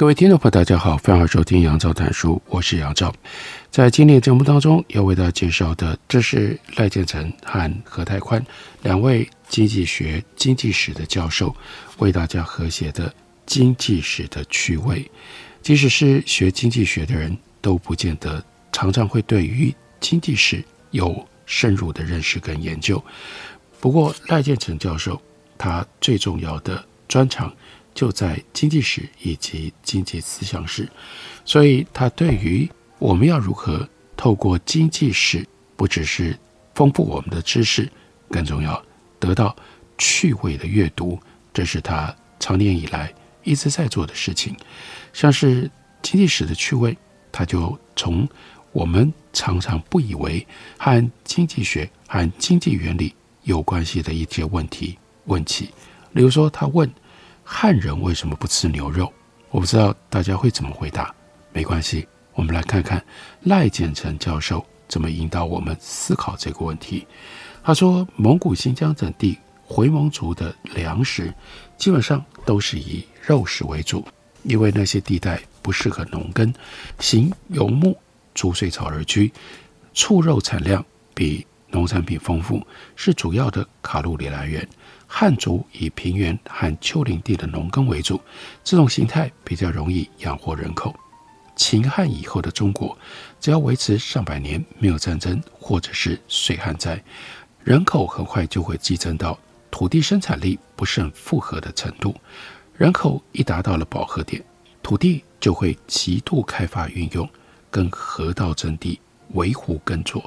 各位听众朋友，大家好，欢迎收听杨照谈书，我是杨照。在今天的节目当中，要为大家介绍的，这是赖建成和何泰宽两位经济学、经济史的教授为大家合写的《经济史的趣味》。即使是学经济学的人都不见得常常会对于经济史有深入的认识跟研究。不过，赖建成教授他最重要的专长。就在经济史以及经济思想史，所以他对于我们要如何透过经济史，不只是丰富我们的知识，更重要得到趣味的阅读，这是他长年以来一直在做的事情。像是经济史的趣味，他就从我们常常不以为和经济学和经济原理有关系的一些问题问起，例如说他问。汉人为什么不吃牛肉？我不知道大家会怎么回答。没关系，我们来看看赖建成教授怎么引导我们思考这个问题。他说，蒙古、新疆等地回蒙族的粮食基本上都是以肉食为主，因为那些地带不适合农耕，行游牧、逐水草而居，畜肉产量比农产品丰富，是主要的卡路里来源。汉族以平原和丘陵地的农耕为主，这种形态比较容易养活人口。秦汉以后的中国，只要维持上百年没有战争或者是水旱灾，人口很快就会激增到土地生产力不甚负荷的程度。人口一达到了饱和点，土地就会极度开发运用，跟河道征地、围湖耕作。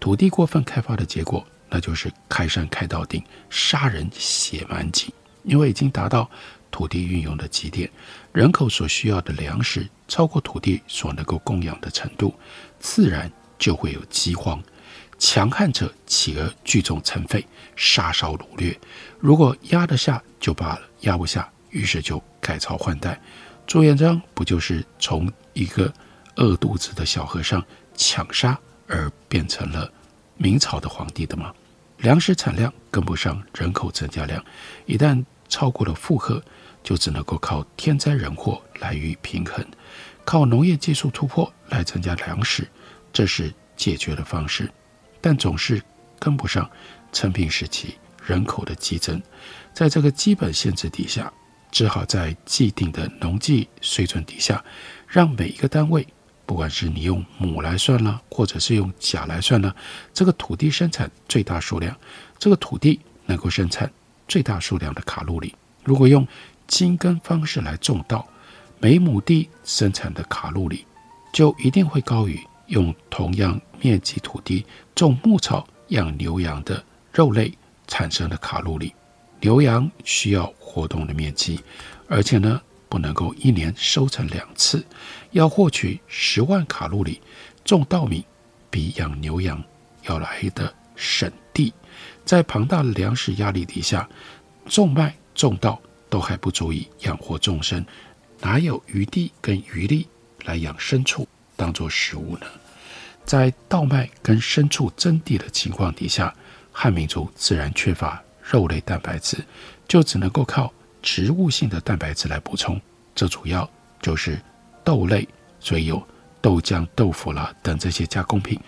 土地过分开发的结果。那就是开山开到顶，杀人血满井，因为已经达到土地运用的极点，人口所需要的粮食超过土地所能够供养的程度，自然就会有饥荒。强悍者企鹅聚众成废，杀烧掳掠。如果压得下就罢了，压不下，于是就改朝换代。朱元璋不就是从一个饿肚子的小和尚抢杀而变成了明朝的皇帝的吗？粮食产量跟不上人口增加量，一旦超过了负荷，就只能够靠天灾人祸来予以平衡，靠农业技术突破来增加粮食，这是解决的方式，但总是跟不上成平时期人口的激增，在这个基本限制底下，只好在既定的农技水准底下，让每一个单位。不管是你用亩来算呢，或者是用甲来算呢，这个土地生产最大数量，这个土地能够生产最大数量的卡路里。如果用精耕方式来种稻，每亩地生产的卡路里就一定会高于用同样面积土地种牧草养牛羊的肉类产生的卡路里。牛羊需要活动的面积，而且呢，不能够一年收成两次，要获取十万卡路里，种稻米比养牛羊要来得省地。在庞大的粮食压力底下，种麦、种稻都还不足以养活众生，哪有余地跟余力来养牲畜当做食物呢？在稻麦跟牲畜争地的情况底下，汉民族自然缺乏肉类蛋白质，就只能够靠。植物性的蛋白质来补充，这主要就是豆类，所以有豆浆、豆腐啦等这些加工品。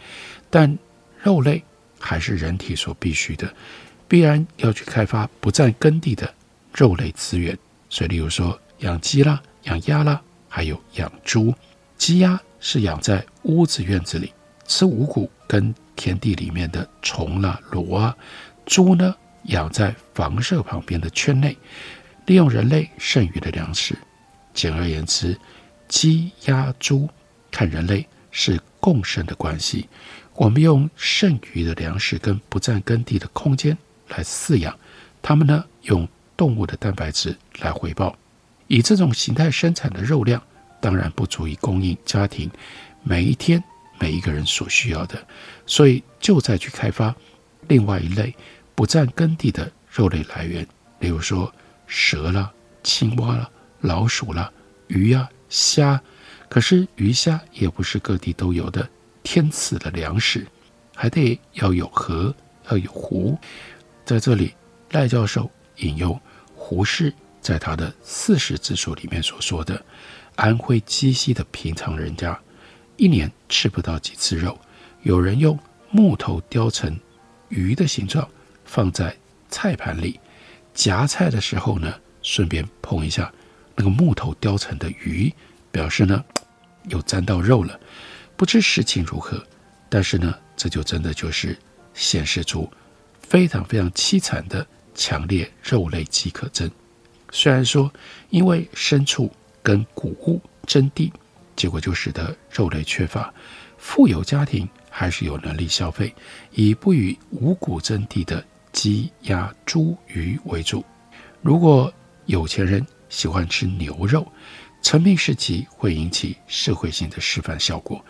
但肉类还是人体所必需的，必然要去开发不占耕地的肉类资源。所以，例如说养鸡啦、养鸭啦，还有养猪。鸡鸭是养在屋子院子里，吃五谷跟田地里面的虫啦、螺啊；猪呢，养在房舍旁边的圈内。利用人类剩余的粮食，简而言之，鸡、鸭、猪看人类是共生的关系。我们用剩余的粮食跟不占耕地的空间来饲养，它们呢，用动物的蛋白质来回报。以这种形态生产的肉量，当然不足以供应家庭每一天每一个人所需要的，所以就再去开发另外一类不占耕地的肉类来源，例如说蛇啦、青蛙啦、老鼠啦、鱼呀、虾。可是鱼虾也不是各地都有的天赐的粮食，还得要有河，要有湖。在这里，赖教授引用胡适在他的《四十自述》里面所说的：安徽鸡西的平常人家，一年吃不到几次肉。有人用木头雕成鱼的形状，放在菜盘里，夹菜的时候呢，顺便碰一下那个木头雕成的鱼。表示呢，有沾到肉了，不知实情如何，但是呢，这就真的就是显示出非常非常凄惨的强烈肉类饥渴症。虽然说因为牲畜跟谷物争地，结果就使得肉类缺乏，富有家庭还是有能力消费，以不与五谷争地的鸡、鸭、猪、鱼为主。如果有钱人喜欢吃牛肉，成名时期会引起社会性的示范效果，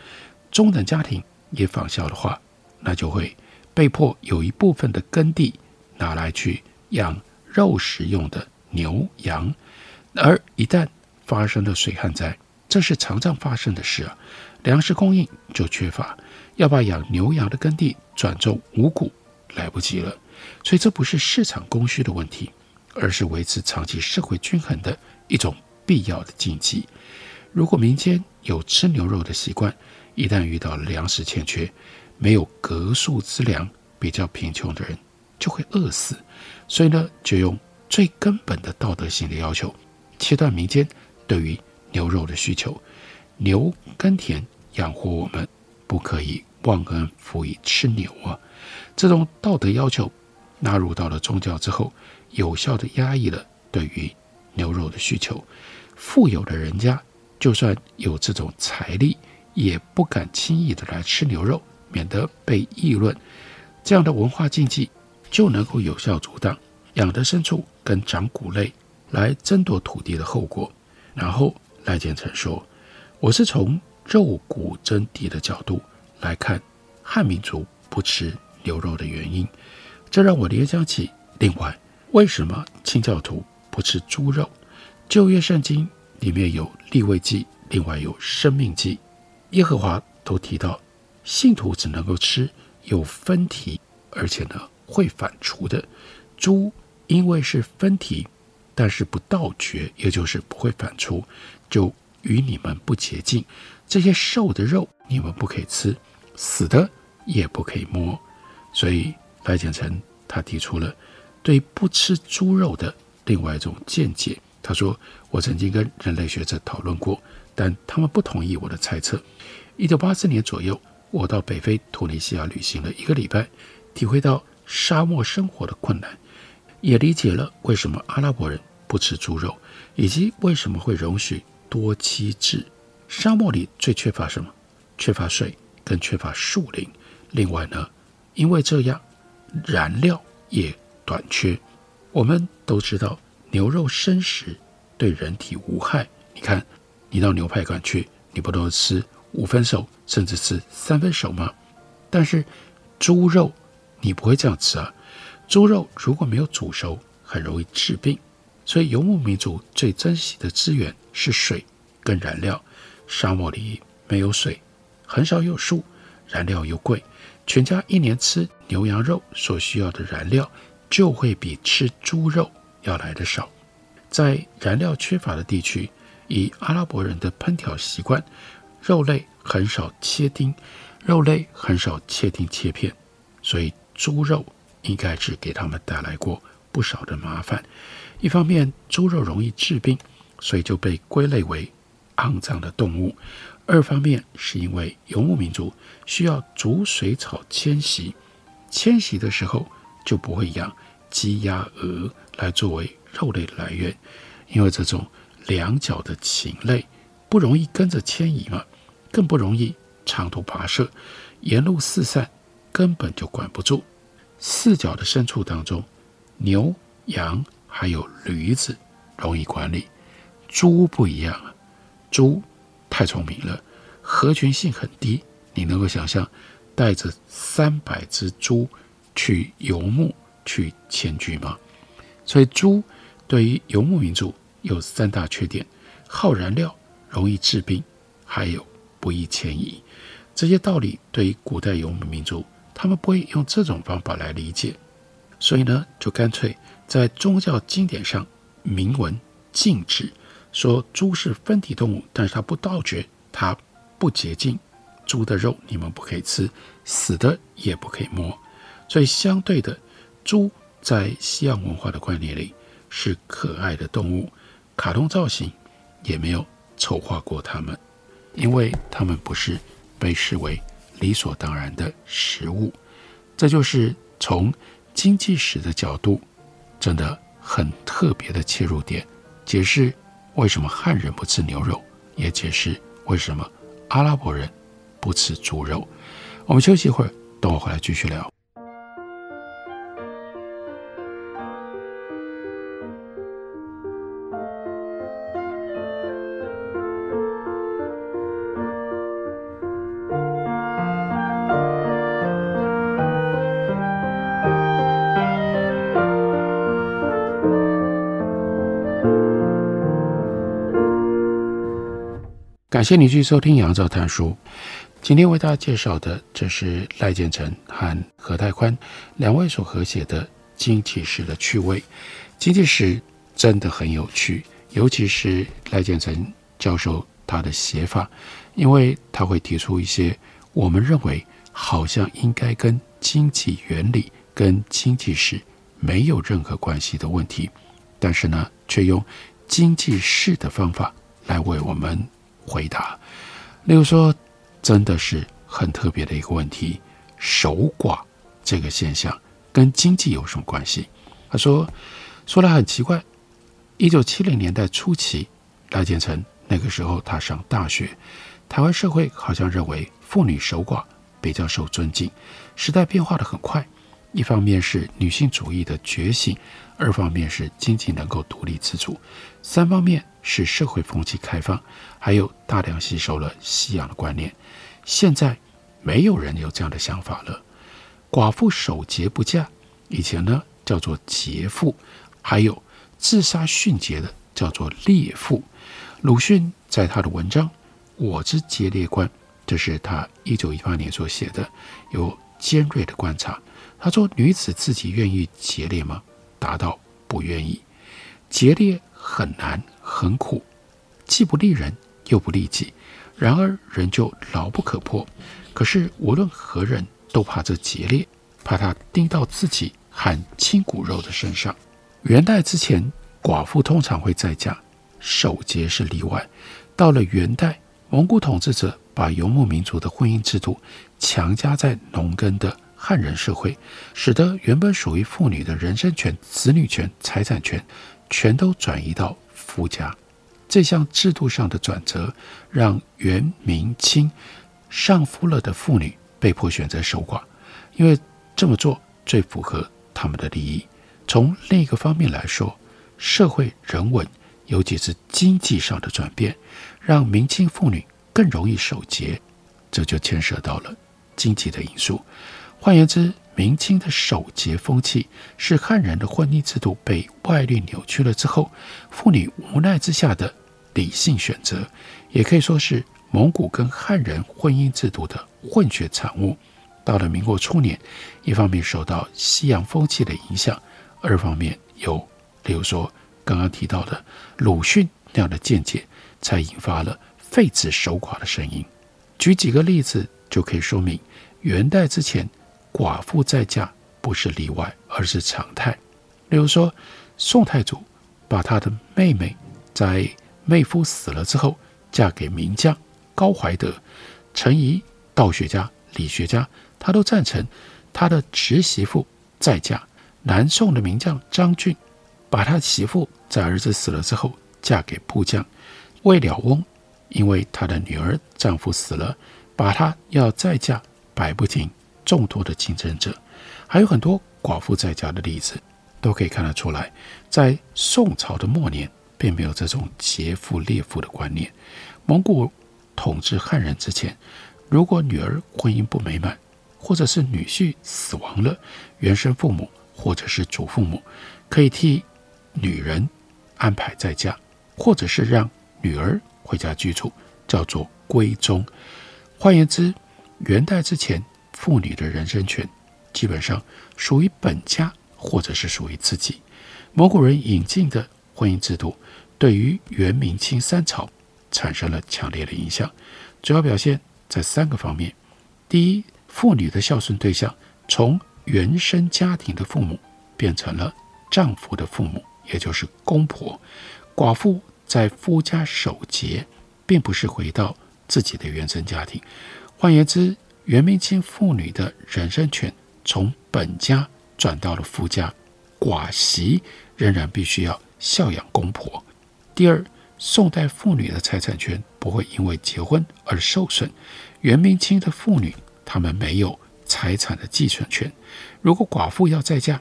中等家庭也仿效的话，那就会被迫有一部分的耕地拿来去养肉食用的牛羊，而一旦发生了水旱灾，这是常常发生的事啊，粮食供应就缺乏，要把养牛羊的耕地转种五谷来不及了，所以这不是市场供需的问题，而是维持长期社会均衡的一种。必要的禁忌。如果民间有吃牛肉的习惯，一旦遇到粮食欠缺，没有隔宿之粮，比较贫穷的人就会饿死。所以呢，就用最根本的道德性的要求，切断民间对于牛肉的需求。牛耕田养活我们，不可以忘恩负义吃牛啊！这种道德要求纳入到了宗教之后，有效地压抑了对于牛肉的需求。富有的人家，就算有这种财力，也不敢轻易的来吃牛肉，免得被议论。这样的文化禁忌就能够有效阻挡养的牲畜跟长谷类来争夺土地的后果。然后赖建成说：“我是从肉骨争地的角度来看汉民族不吃牛肉的原因，这让我联想起另外为什么清教徒不吃猪肉。”旧约圣经里面有利未记，另外有生命记，耶和华都提到，信徒只能够吃有分蹄，而且呢会反刍的猪，因为是分蹄，但是不倒嚼，也就是不会反刍，就与你们不洁净。这些瘦的肉你们不可以吃，死的也不可以摸。所以赖建成他提出了对不吃猪肉的另外一种见解。他说：“我曾经跟人类学者讨论过，但他们不同意我的猜测。一九八四年左右，我到北非突尼西亚旅行了一个礼拜，体会到沙漠生活的困难，也理解了为什么阿拉伯人不吃猪肉，以及为什么会容许多妻制。沙漠里最缺乏什么？缺乏水，跟缺乏树林。另外呢，因为这样，燃料也短缺。我们都知道。”牛肉生食对人体无害。你看，你到牛排馆去，你不都吃五分熟，甚至吃三分熟吗？但是猪肉你不会这样吃啊！猪肉如果没有煮熟，很容易致病。所以游牧民族最珍惜的资源是水跟燃料。沙漠里没有水，很少有树，燃料又贵，全家一年吃牛羊肉所需要的燃料就会比吃猪肉。要来的少，在燃料缺乏的地区，以阿拉伯人的烹调习惯，肉类很少切丁，肉类很少切丁切片，所以猪肉应该是给他们带来过不少的麻烦。一方面，猪肉容易致病，所以就被归类为肮脏的动物；二方面，是因为游牧民族需要逐水草迁徙，迁徙的时候就不会养鸡、鸭、鹅。来作为肉类来源，因为这种两脚的禽类不容易跟着迁移嘛，更不容易长途跋涉，沿路四散，根本就管不住。四脚的牲畜当中，牛、羊还有驴子容易管理，猪不一样啊，猪太聪明了，合群性很低。你能够想象带着三百只猪去游牧去迁居吗？所以猪对于游牧民族有三大缺点：耗燃料、容易治病，还有不易迁移。这些道理对于古代游牧民族，他们不会用这种方法来理解，所以呢，就干脆在宗教经典上明文禁止，说猪是分体动物，但是它不盗掘，它不洁净。猪的肉你们不可以吃，死的也不可以摸。所以相对的，猪在西洋文化的观念里是可爱的动物，卡通造型也没有丑化过它们，因为它们不是被视为理所当然的食物。这就是从经济史的角度，真的很特别的切入点，解释为什么汉人不吃牛肉，也解释为什么阿拉伯人。不吃猪肉，我们休息一会儿，等我回来继续聊。感谢你继续收听《杨照谈书》。今天为大家介绍的，这是赖建成和何泰宽两位所合写的《经济史的趣味》。经济史真的很有趣，尤其是赖建成教授他的写法，因为他会提出一些我们认为好像应该跟经济原理、跟经济史没有任何关系的问题，但是呢，却用经济史的方法来为我们回答。例如说。真的是很特别的一个问题，守寡这个现象跟经济有什么关系？他说，说来很奇怪，一九七零年代初期，赖建成那个时候他上大学，台湾社会好像认为妇女守寡比较受尊敬。时代变化得很快，一方面是女性主义的觉醒，二方面是经济能够独立自主，三方面是社会风气开放，还有大量吸收了西洋的观念。现在没有人有这样的想法了。寡妇守节不嫁，以前呢叫做节妇，还有自杀殉节的叫做烈妇。鲁迅在他的文章《我之节烈观》，这是他一九一八年所写的，有尖锐的观察。他说：“女子自己愿意节烈吗？答道不愿意。节烈很难，很苦，既不利人，又不利己。”然而人就牢不可破，可是无论何人都怕这节烈，怕他钉到自己和亲骨肉的身上。元代之前，寡妇通常会再嫁，守节是例外。到了元代，蒙古统治者把游牧民族的婚姻制度强加在农耕的汉人社会，使得原本属于妇女的人身权、子女权、财产权，全都转移到夫家。这项制度上的转折，让元、明、清上夫了的妇女被迫选择守寡，因为这么做最符合他们的利益。从另一个方面来说，社会人文，尤其是经济上的转变，让明清妇女更容易守节，这就牵涉到了经济的因素。换言之，明清的守节风气是汉人的婚姻制度被外力扭曲了之后，妇女无奈之下的理性选择，也可以说是蒙古跟汉人婚姻制度的混血产物。到了民国初年，一方面受到西洋风气的影响，二方面有，例如说刚刚提到的鲁迅那样的见解，才引发了废止守寡的声音。举几个例子就可以说明，元代之前。寡妇再嫁不是例外，而是常态。例如说，宋太祖把他的妹妹在妹夫死了之后嫁给名将高怀德，陈仪、道学家、理学家，他都赞成他的侄媳妇再嫁。南宋的名将张俊把他媳妇在儿子死了之后嫁给部将魏了翁，因为他的女儿丈夫死了，把他要再嫁，摆不停。众多的竞争者，还有很多寡妇在家的例子，都可以看得出来，在宋朝的末年，并没有这种劫富掠妇的观念。蒙古统治汉人之前，如果女儿婚姻不美满，或者是女婿死亡了，原生父母或者是祖父母可以替女人安排在家，或者是让女儿回家居住，叫做归宗。换言之，元代之前，妇女的人身权基本上属于本家，或者是属于自己。蒙古人引进的婚姻制度，对于元、明、清三朝产生了强烈的影响，主要表现在三个方面：第一，妇女的孝顺对象从原生家庭的父母变成了丈夫的父母，也就是公婆。寡妇在夫家守节，并不是回到自己的原生家庭。换言之，元明清妇女的人身权从本家转到了夫家，寡媳仍然必须要孝养公婆。第二，宋代妇女的财产权不会因为结婚而受损。元明清的妇女，她们没有财产的继承权。如果寡妇要再嫁，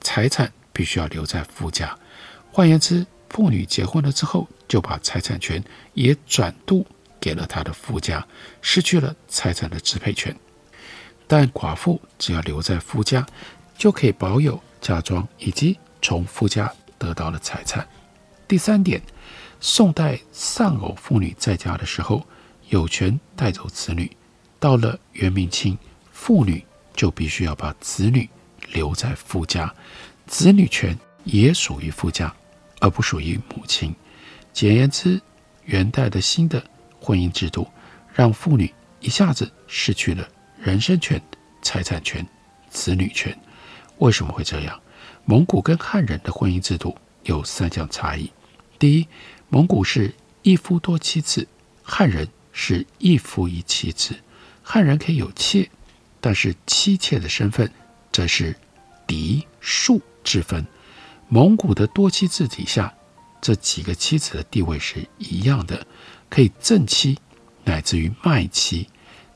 财产必须要留在夫家。换言之，妇女结婚了之后，就把财产权也转渡给了他的夫家，失去了财产的支配权。但寡妇只要留在夫家，就可以保有嫁妆以及从夫家得到的财产。第三点。宋代丧偶妇女在家的时候，有权带走子女；到了元明清，妇女就必须要把子女留在夫家，子女权也属于夫家，而不属于母亲。简言之，元代的新的婚姻制度，让妇女一下子失去了人身权、财产权、子女权。为什么会这样？蒙古跟汉人的婚姻制度有三项差异。第一，蒙古是一夫多妻制，汉人是一夫一妻制。汉人可以有妾，但是妻妾的身份则是嫡庶之分。蒙古的多妻制底下，这几个妻子的地位是一样的，可以正妻乃至于卖妻。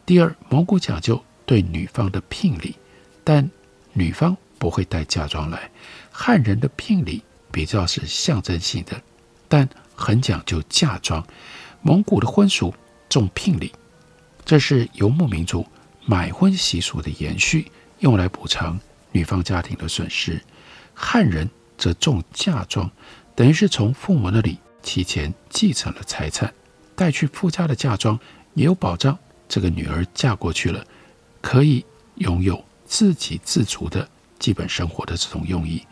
第二，蒙古讲究对女方的聘礼，但女方不会带嫁妆来。汉人的聘礼比较是象征性的，但很讲究嫁妆，蒙古的婚俗重聘礼，这是游牧民族买婚习俗的延续，用来补偿女方家庭的损失。汉人则重嫁妆，等于是从父母那里提前继承了财产，带去夫家的嫁妆也有保障，这个女儿嫁过去了，可以拥有自给自足的基本生活的这种用意。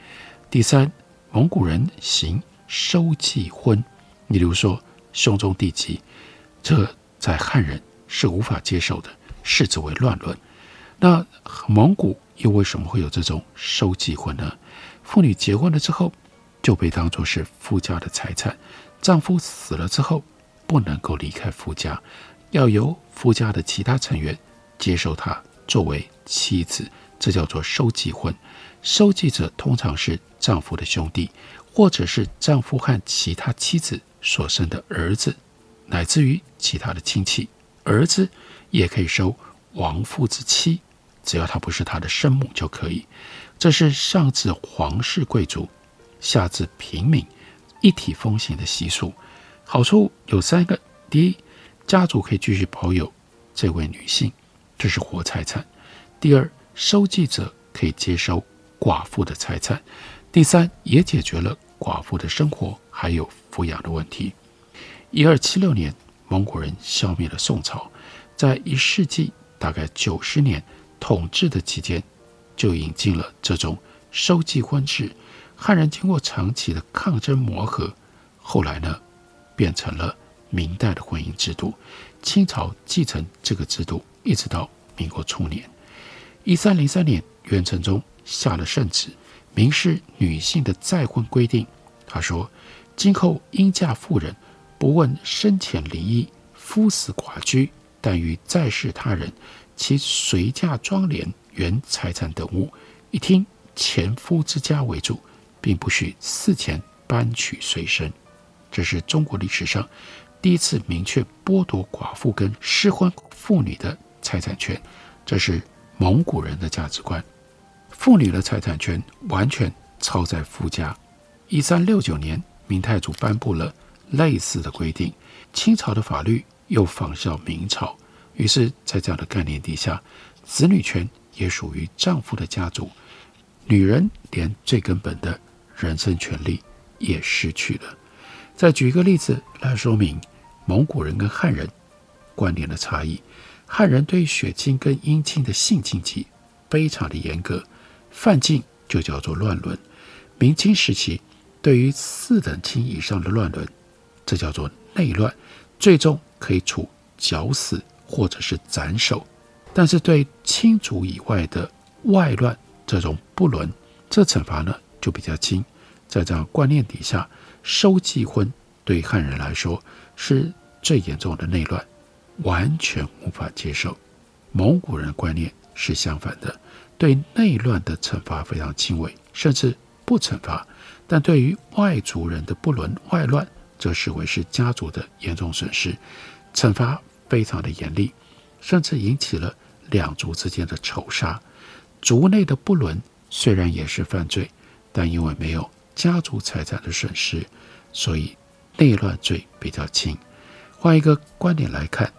第三，蒙古人行收继婚。你比如说，兄终弟及，这在汉人是无法接受的，视之为乱伦。那蒙古又为什么会有这种收继婚呢？妇女结婚了之后，就被当作是夫家的财产，丈夫死了之后，不能够离开夫家，要由夫家的其他成员接受她作为妻子，这叫做收继婚。收继者通常是丈夫的兄弟，或者是丈夫和其他妻子。所生的儿子，乃至于其他的亲戚，儿子也可以收亡父之妻，只要他不是他的生母就可以。这是上至皇室贵族，下至平民一体风行的习俗。好处有三个：第一，家族可以继续保有这位女性，这是活财产；第二，收继者可以接收寡妇的财产；第三，也解决了寡妇的生活还有抚养的问题。一二七六年，蒙古人消灭了宋朝，在一世纪大概九十年统治的期间，就引进了这种收继婚制。汉人经过长期的抗争磨合，后来呢，变成了明代的婚姻制度。清朝继承这个制度，一直到民国初年，一三零三年，元成宗下了圣旨，明示女性的再婚规定。他说。今后应嫁妇人，不问生前离异、夫死寡居，但于在世他人，其随嫁妆奁、原财产等物，一听前夫之家为主，并不许事前搬取随身。这是中国历史上第一次明确剥夺寡妇跟失婚妇女的财产权。这是蒙古人的价值观，妇女的财产权完全抄在夫家。一三六九年，明太祖颁布了类似的规定，清朝的法律又仿效明朝，于是，在这样的概念底下，子女权也属于丈夫的家族，女人连最根本的人身权利也失去了。再举一个例子来说明蒙古人跟汉人观念的差异。汉人对血亲跟姻亲的性禁忌非常的严格，犯禁就叫做乱伦。明清时期，对于四等亲以上的乱伦，这叫做内乱，最终可以处绞死或者是斩首。但是对亲族以外的外乱这种不伦，这惩罚呢就比较轻。在这样观念底下，收继婚对汉人来说是最严重的内乱。完全无法接受，蒙古人观念是相反的，对内乱的惩罚非常轻微，甚至不惩罚；但对于外族人的不伦外乱，则视为是家族的严重损失，惩罚非常的严厉，甚至引起了两族之间的仇杀。族内的不伦虽然也是犯罪，但因为没有家族财产的损失，所以内乱罪比较轻。换一个观点来看。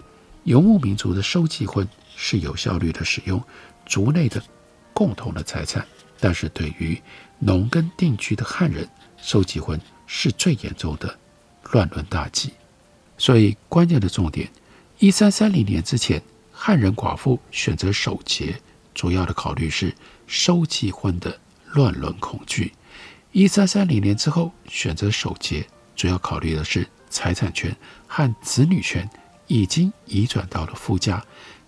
游牧民族的收继婚是有效率的使用族内的共同的财产，但是对于农耕定居的汉人，收继婚是最严重的乱伦大忌。所以关键的重点，一三三零年之前，汉人寡妇选择守节，主要的考虑是收继婚的乱伦恐惧；一三三零年之后，选择守节，主要考虑的是财产权和子女权。已经移转到了夫家，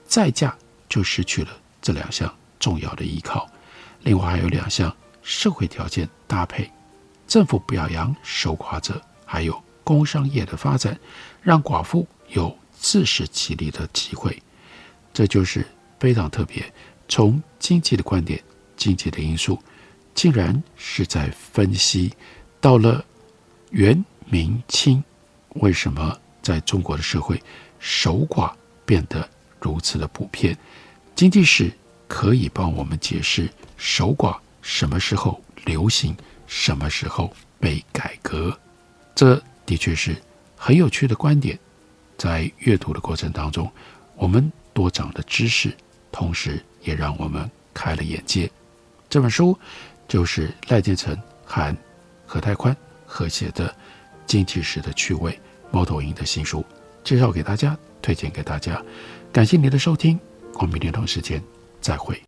再嫁就失去了这两项重要的依靠。另外还有两项社会条件搭配：政府表扬守寡者，还有工商业的发展，让寡妇有自食其力的机会。这就是非常特别。从经济的观点，经济的因素，竟然是在分析到了元、明、清，为什么在中国的社会，守寡变得如此的普遍，经济史可以帮我们解释守寡什么时候流行，什么时候被改革。这的确是很有趣的观点，在阅读的过程当中，我们多长了知识，同时也让我们开了眼界。这本书就是赖建成韩何泰宽合写的《经济史的趣味》，猫头鹰的新书。介绍给大家，推荐给大家，感谢您的收听，我们明天同时间再会。